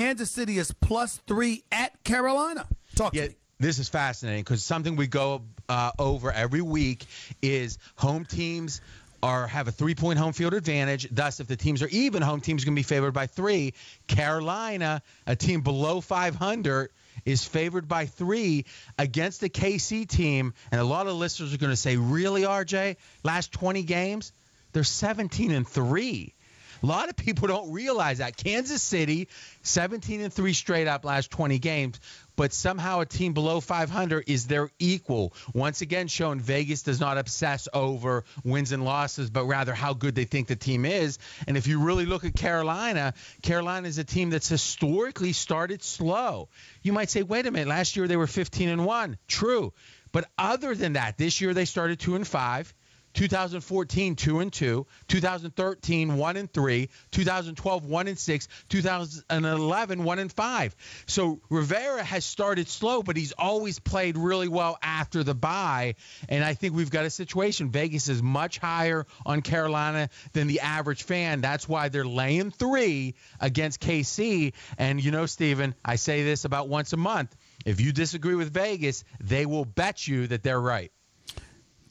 Kansas City is plus three at Carolina. Talk yeah, to me. This is fascinating because something we go uh, over every week is home teams are have a three point home field advantage. Thus, if the teams are even, home teams going to be favored by three. Carolina, a team below 500, is favored by three against the KC team. And a lot of listeners are going to say, "Really, RJ? Last 20 games, they're 17 and three." A lot of people don't realize that Kansas City, 17 and three straight up last 20 games, but somehow a team below 500 is their equal. Once again, shown Vegas does not obsess over wins and losses, but rather how good they think the team is. And if you really look at Carolina, Carolina is a team that's historically started slow. You might say, wait a minute, last year they were 15 and one. True. But other than that, this year they started two and five. 2014 2 and 2, 2013 1 and 3, 2012 1 and 6, 2011 1 and 5. So Rivera has started slow, but he's always played really well after the bye, and I think we've got a situation Vegas is much higher on Carolina than the average fan. That's why they're laying 3 against KC, and you know Stephen, I say this about once a month. If you disagree with Vegas, they will bet you that they're right.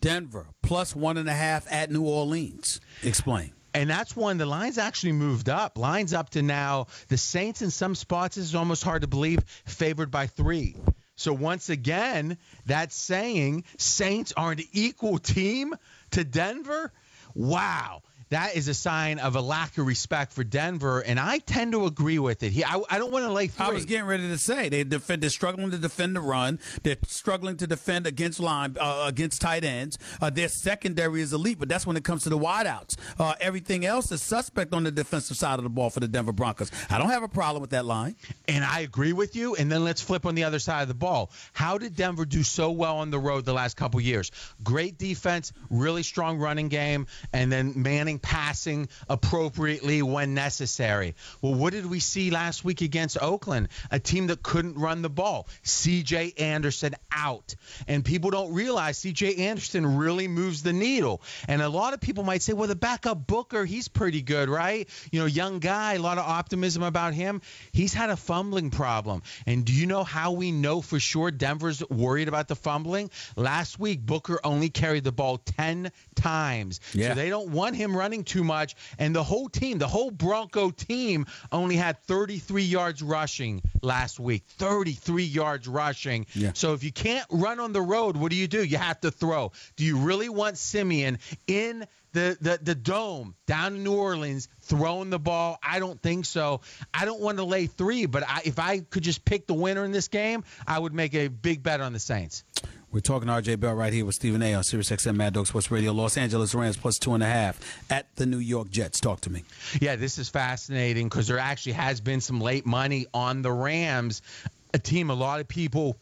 Denver plus one and a half at New Orleans. Explain. And that's one the lines actually moved up. Lines up to now. The Saints in some spots is almost hard to believe favored by three. So once again, that's saying Saints are an equal team to Denver. Wow that is a sign of a lack of respect for Denver, and I tend to agree with it. He, I, I don't want to lay three. I was getting ready to say they defend. They're struggling to defend the run. They're struggling to defend against line uh, against tight ends. Uh, their secondary is elite, but that's when it comes to the wideouts. Uh, everything else is suspect on the defensive side of the ball for the Denver Broncos. I don't have a problem with that line, and I agree with you. And then let's flip on the other side of the ball. How did Denver do so well on the road the last couple years? Great defense, really strong running game, and then Manning passing appropriately when necessary. Well, what did we see last week against Oakland? A team that couldn't run the ball. CJ Anderson out. And people don't realize CJ Anderson really moves the needle. And a lot of people might say, well, the backup Booker, he's pretty good, right? You know, young guy, a lot of optimism about him. He's had a fumbling problem. And do you know how we know for sure Denver's worried about the fumbling? Last week, Booker only carried the ball 10 times. Yeah. So they don't want him running too much. And the whole team, the whole Bronco team, only had 33 yards rushing last week. 33 yards rushing. Yeah. So if you can't run on the road, what do you do? You have to throw. Do you really want Siemian in the, the, the dome down in New Orleans throwing the ball? I don't think so. I don't want to lay three, but I, if I could just pick the winner in this game, I would make a big bet on the Saints. We're talking RJ Bell right here with Stephen A on Sirius XM Mad Dog Sports Radio. Los Angeles Rams plus two and a half at the New York Jets. Talk to me. Yeah, this is fascinating because there actually has been some late money on the Rams, a team a lot of people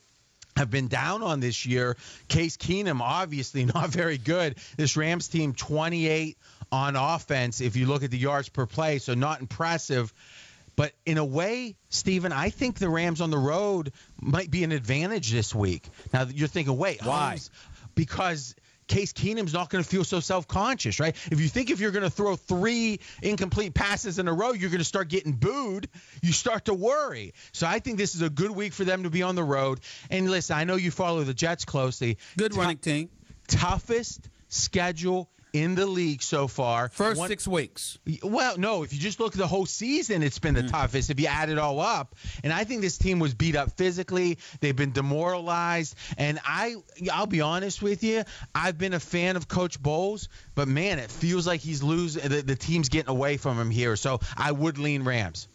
have been down on this year. Case Keenum, obviously not very good. This Rams team, 28 on offense, if you look at the yards per play, so not impressive. But in a way, Stephen, I think the Rams on the road might be an advantage this week. Now you're thinking, wait, why? Because Case Keenum's not going to feel so self-conscious, right? If you think if you're going to throw three incomplete passes in a row, you're going to start getting booed, you start to worry. So I think this is a good week for them to be on the road. And listen, I know you follow the Jets closely. Good running team. Toughest schedule in the league so far. First One, six weeks. Well, no, if you just look at the whole season, it's been the mm. toughest if you add it all up. And I think this team was beat up physically. They've been demoralized. And I, I'll be honest with you, I've been a fan of Coach Bowles, but man, it feels like he's losing. The, the team's getting away from him here. So I would lean Rams.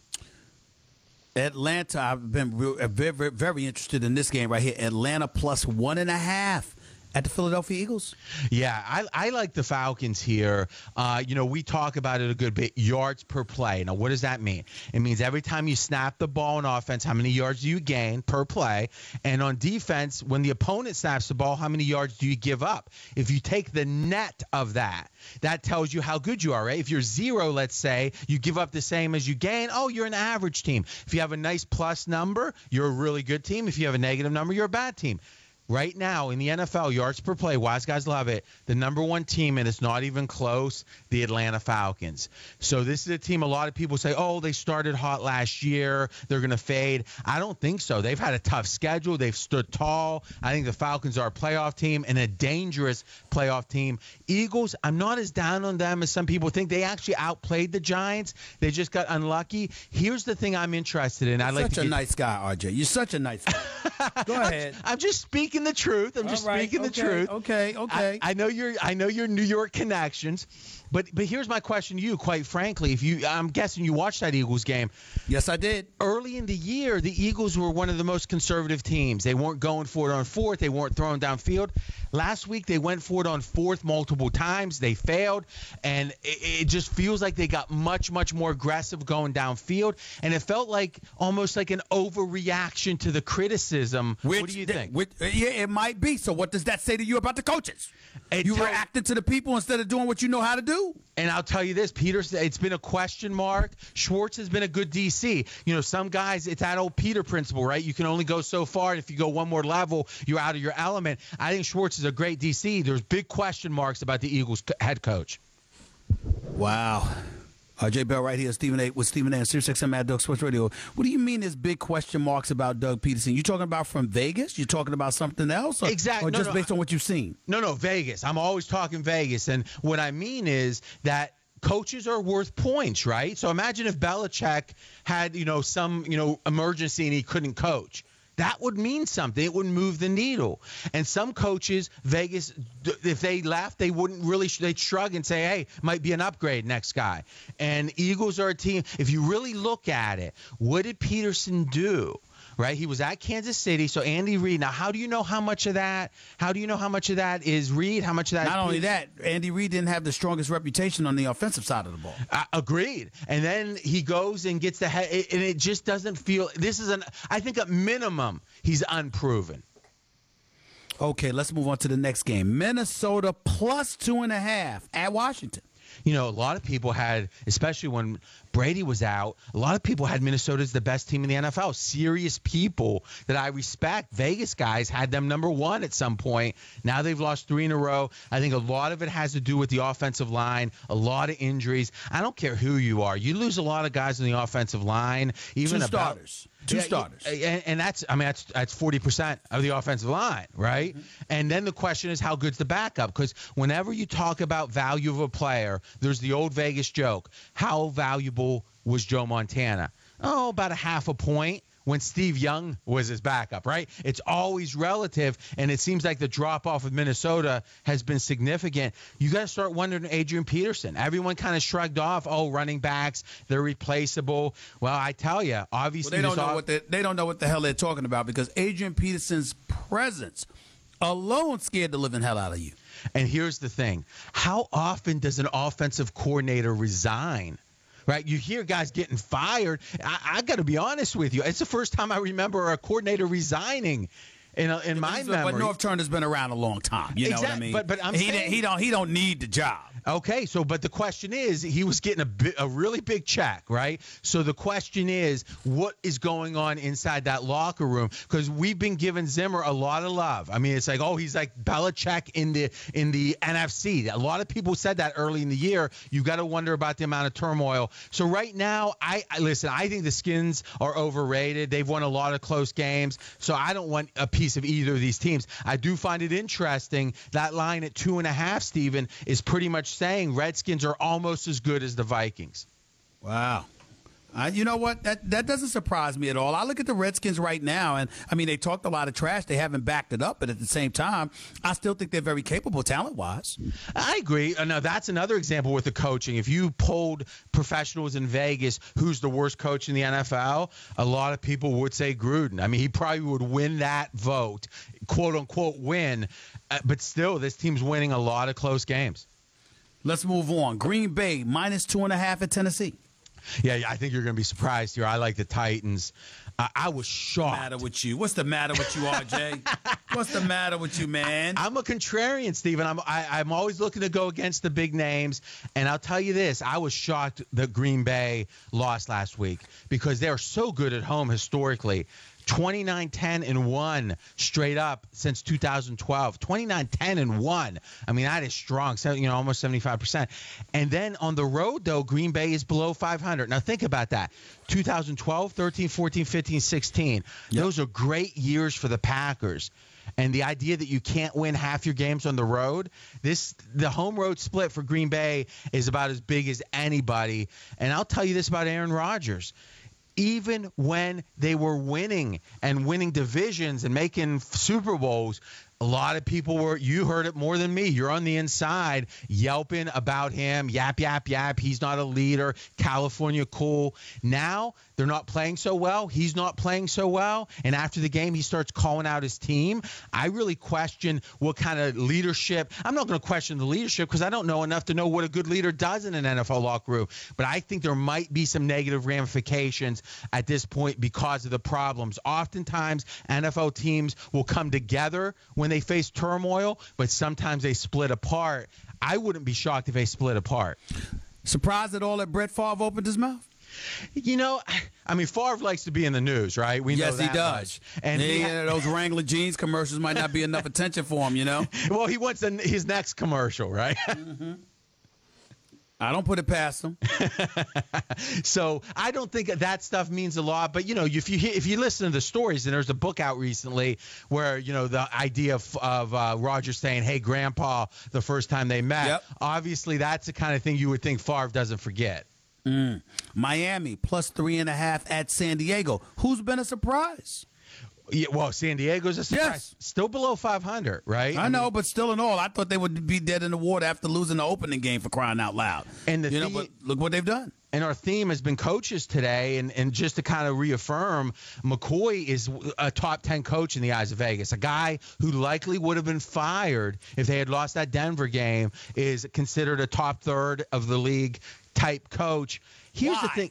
Atlanta, I've been very, very interested in this game right here. Atlanta plus one and a half at the Philadelphia Eagles? Yeah, I, I like the Falcons here. Uh, you know, we talk about it a good bit yards per play. Now, what does that mean? It means every time you snap the ball on offense, how many yards do you gain per play? And on defense, when the opponent snaps the ball, how many yards do you give up? If you take the net of that, that tells you how good you are, right? If you're zero, let's say, you give up the same as you gain, oh, you're an average team. If you have a nice plus number, you're a really good team. If you have a negative number, you're a bad team right now in the NFL, yards per play, wise guys love it. The number one team, and it's not even close, the Atlanta Falcons. So this is a team a lot of people say, oh, they started hot last year. They're going to fade. I don't think so. They've had a tough schedule. They've stood tall. I think the Falcons are a playoff team and a dangerous playoff team. Eagles, I'm not as down on them as some people think. They actually outplayed the Giants. They just got unlucky. Here's the thing I'm interested in. You're I like such to a get, nice guy, RJ. You're such a nice guy. Go ahead. I'm just speaking the truth. I'm just right, speaking the truth. Okay, okay. I, I know your I know your New York connections, but but here's my question to you. Quite frankly, if you I'm guessing you watched that Eagles game yes, I did. early in the year. The Eagles were one of the most conservative teams. They weren't going for it on fourth. They weren't throwing downfield. Last week they went for it on fourth multiple times. They failed, and it, it just feels like they got much much more aggressive going downfield, and it felt like almost like an overreaction to the criticism. Which, what do you think? which- uh, yeah, it might be. So, what does that say to you about the coaches? It you reacted to the people instead of doing what you know how to do. And I'll tell you this, Peter, it's been a question mark. Schwartz has been a good DC. You know, some guys, it's that old Peter principle, right? You can only go so far, and if you go one more level, you're out of your element. I think Schwartz is a great DC. There's big question marks about the Eagles head coach. Wow. Uh, RJ Bell right here, Stephen A. with Stephen A. and Sirius XM Mad Dog Sports Radio. What do you mean there's big question marks about Doug Pederson? You talking about from Vegas? You talking about something else? Or, Exact- Or no, just no, based on what you've seen? No, no, Vegas. I'm always talking Vegas. And what I mean is that coaches are worth points, right? So imagine if Belichick had, you know, some, you know, emergency and he couldn't coach. That would mean something. It would move the needle. And some coaches, Vegas, if they left, they wouldn't really, they'd shrug and say, hey, might be an upgrade next guy. And Eagles are a team, if you really look at it, what did Pederson do? Right? He was at Kansas City. So Andy Reid. Now, how do you know how much of that? How do you know how much of that is Reid? How much of that? Not only that, Andy Reid didn't have the strongest reputation on the offensive side of the ball. Uh, agreed. And then he goes and gets the head, and it just doesn't feel. This is an. I think at minimum he's unproven. Okay, let's move on to the next game. Minnesota plus two and a half at Washington. You know, a lot of people had, especially when Brady was out, a lot of people had Minnesota as the best team in the NFL. Serious people that I respect. Vegas guys had them number one at some point. Now they've lost three in a row. I think a lot of it has to do with the offensive line, a lot of injuries. I don't care who you are. You lose a lot of guys on the offensive line. Even Two about- starters. Two Yeah, starters. and, and that's I mean that's that's forty percent of the offensive line, right? Mm-hmm. And then the question is how good's the backup? Because whenever you talk about value of a player, there's the old Vegas joke: how valuable was Joe Montana? Oh, about a half a point when Steve Young was his backup, right? It's always relative, and it seems like the drop off of Minnesota has been significant. You got to start wondering Adrian Peterson. Everyone kind of shrugged off, oh, running backs, they're replaceable. Well, I tell you, Well, obviously, they don't know off- what they, they don't know what the hell they're talking about because Adrian Peterson's presence alone scared the living hell out of you. And here's the thing how often does an offensive coordinator resign? Right, you hear guys getting fired. I, I got to be honest with you. It's the first time I remember a coordinator resigning in a, in my memory, But. Norv Turner's been around a long time. You know what I mean? but- but I'm he, saying- he don't he don't need the job. Okay, so but the question is, he was getting a bi- a really big check, right? So the question is, what is going on inside that locker room? Because we've been giving Zimmer a lot of love. I mean, it's like, oh, he's like Belichick in the in the NFC. A lot of people said that early in the year. You got to wonder about the amount of turmoil. So right now, I, I listen. I think the Skins are overrated. They've won a lot of close games, so I don't want a piece of either of these teams. I do find it interesting that line at two and a half, Stephen, is pretty much saying Redskins are almost as good as the Vikings. Wow. Uh, you know what? That that doesn't surprise me at all. I look at the Redskins right now, and I mean, they talked a lot of trash. They haven't backed it up, but at the same time, I still think they're very capable, talent wise. I agree. Uh, Now that's another example with the coaching. If you polled professionals in Vegas, who's the worst coach in the NFL? A lot of people would say Gruden. I mean, he probably would win that vote, quote unquote win. Uh, but still, this team's winning a lot of close games. Let's move on. Green Bay minus two and a half at Tennessee. Yeah, I think you're going to be surprised here. I like the Titans. Uh, I was shocked. Matter with you? What's the matter with you, RJ? What's the matter with you, man? I'm a contrarian, Stephen. I'm I, I'm always looking to go against the big names, and I'll tell you this: I was shocked that Green Bay lost last week because they are so good at home historically. 29 10 and 1 straight up since 2012 29 10 and 1 i mean that is strong. So, you know almost 75% and then on the road though green bay is below 500 now think about that. 2012 13 14 15 16 yep. those are great years for the packers. And the idea that you can't win half your games on the road this the home road split for green bay is about as big as anybody. And i'll tell you this about aaron rodgers even when they were winning and winning divisions and making Super Bowls, a lot of people were you heard it more than me. You're on the inside yelping about him. Yap yap yap. He's not a leader. California cool. Now they're not playing so well. He's not playing so well. And after the game he starts calling out his team. I really question what kind of leadership. I'm not going to question the leadership because i don't know enough to know what a good leader does in an nfl locker room. But i think there might be some negative ramifications at this point because of the problems. Oftentimes nfl teams will come together when they face turmoil, but sometimes they split apart. I wouldn't be shocked if they split apart. Surprised at all that Brett Favre opened his mouth? You know, I mean, Favre likes to be in the news, right? We yes, he does. Much. And yeah, he ha- those Wrangler jeans commercials might not be enough attention for him, you know. well, he wants his next commercial, right? Mm-hmm. I don't put it past them. so I don't think that stuff means a lot. But you know, if you if you listen to the stories, and there's a book out recently where you know the idea of, of uh, Roger saying, "Hey, Grandpa," the first time they met. Yep. Obviously, that's the kind of thing you would think Favre doesn't forget. Mm. Miami plus three and a half at San Diego. Who's been a surprise? Yeah, well, San Diego's a surprise. Yes. Still below 500, right? I, I know, mean, but still in all, I thought they would be dead in the water after losing the opening game for crying out loud. And the you theme, know, look what they've done. And our theme has been coaches today, and, and just to kind of reaffirm, McCoy is a top 10 coach in the eyes of Vegas. A guy who likely would have been fired if they had lost that Denver game is considered a top third of the league type coach. Here's Why? the thing.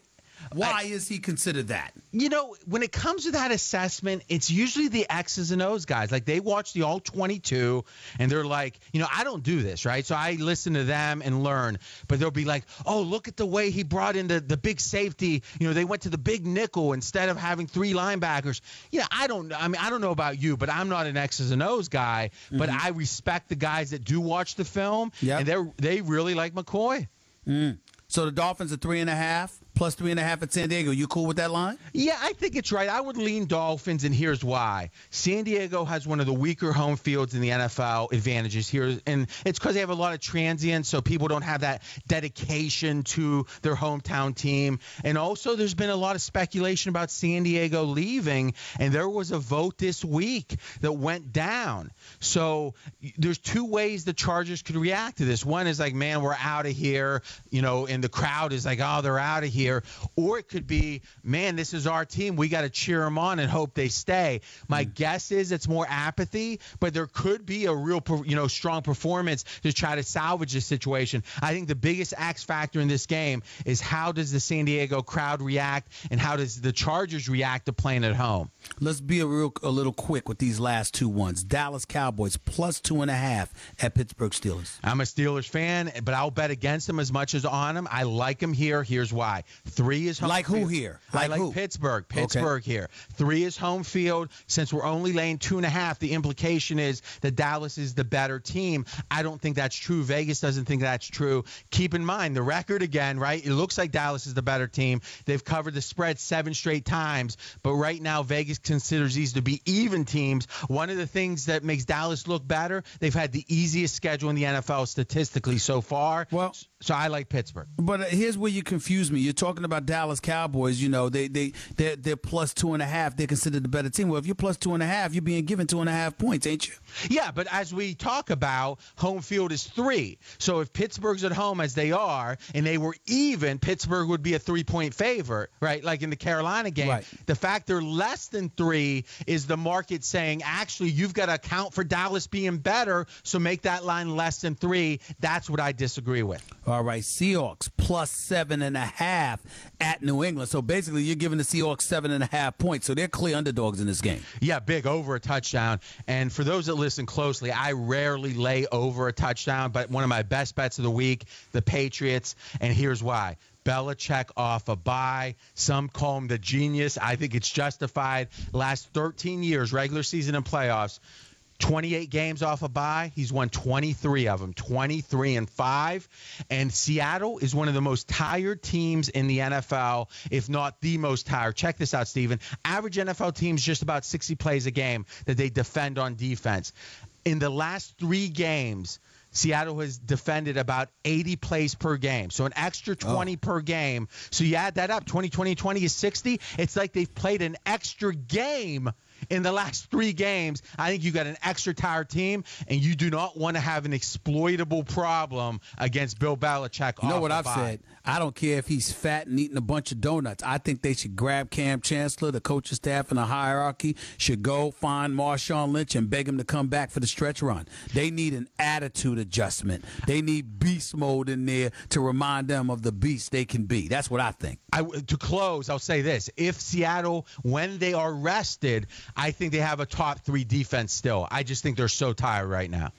Why I, is he considered that? You know, when it comes to that assessment, it's usually the X's and O's guys. Like they watch the all 22 and they're like, you know, I don't do this, right? So I listen to them and learn. But they'll be like, oh, look at the way he brought in the, the big safety. You know, they went to the big nickel instead of having three linebackers. Yeah, I don't I mean, I don't know about you, but I'm not an X's and O's guy. Mm-hmm. But I respect the guys that do watch the film. Yep. And they they really like McCoy. Mm. So the Dolphins are three and a half plus three and a half at San Diego. You cool with that line? Yeah, I think it's right. I would lean Dolphins, and here's why. San Diego has one of the weaker home fields in the NFL advantages here, and it's because they have a lot of transients, so people don't have that dedication to their hometown team. And also, there's been a lot of speculation about San Diego leaving, and there was a vote this week that went down. So there's two ways the Chargers could react to this. One is like, man, we're out of here, you know, and the crowd is like, oh, they're out of here. Or it could be, man, this is our team. We got to cheer them on and hope they stay. My mm. guess is it's more apathy, but there could be a real, you know, strong performance to try to salvage this situation. I think the biggest X factor in this game is how does the San Diego crowd react and how does the Chargers react to playing at home. Let's be a real a little quick with these last two ones. Dallas Cowboys plus two and a half at Pittsburgh Steelers. I'm a Steelers fan, but I'll bet against them as much as on them. I like them here. Here's why. Three is home like field. who here? Like, I like who? Pittsburgh. Pittsburgh okay. here. Three is home field. Since we're only laying two and a half, the implication is that Dallas is the better team. I don't think that's true. Vegas doesn't think that's true. Keep in mind the record again, right? It looks like Dallas is the better team. They've covered the spread seven straight times, but right now Vegas considers these to be even teams. One of the things that makes Dallas look better, they've had the easiest schedule in the NFL statistically so far. Well, so I like Pittsburgh. But here's where you confuse me. You're talking about Dallas Cowboys. You know, they they they're, they're plus two and a half. They're considered the better team. Well, if you're plus two and a half, you're being given two and a half points, ain't you? Yeah, but as we talk about, home field is three. So if Pittsburgh's at home as they are, and they were even, Pittsburgh would be a three point favorite, right? Like in the Carolina game. Right. The fact they're less than three is the market saying, actually, you've got to account for Dallas being better, so make that line less than three. That's what I disagree with. All right, Seahawks plus seven and a half at New England. So basically, you're giving the Seahawks seven and a half points. So they're clear underdogs in this game. Yeah, big over a touchdown. And for those that listen closely, I rarely lay over a touchdown, but one of my best bets of the week, the Patriots. And here's why Belichick off a bye. Some call him the genius. I think it's justified. Last 13 years, regular season and playoffs, 28 games off a bye. He's won 23 of them, 23 and 5. And Seattle is one of the most tired teams in the NFL, if not the most tired. Check this out, Stephen. Average NFL teams just about 60 plays a game that they defend on defense. In the last three games, Seattle has defended about 80 plays per game. So an extra 20 oh. per game. So you add that up, 20, 20, 20 is 60. It's like they've played an extra game in the last three games, I think you got an extra tired team, and you do not want to have an exploitable problem against Bill Belichick. You know what I've said? I don't care if he's fat and eating a bunch of donuts. I think they should grab Kam Chancellor, the coaching staff and the hierarchy should go find Marshawn Lynch and beg him to come back for the stretch run. They need an attitude adjustment. They need beast mode in there to remind them of the beast they can be. That's what I think. I, to close, I'll say this: If Seattle, when they are rested, I think they have a top three defense still. I just think they're so tired right now.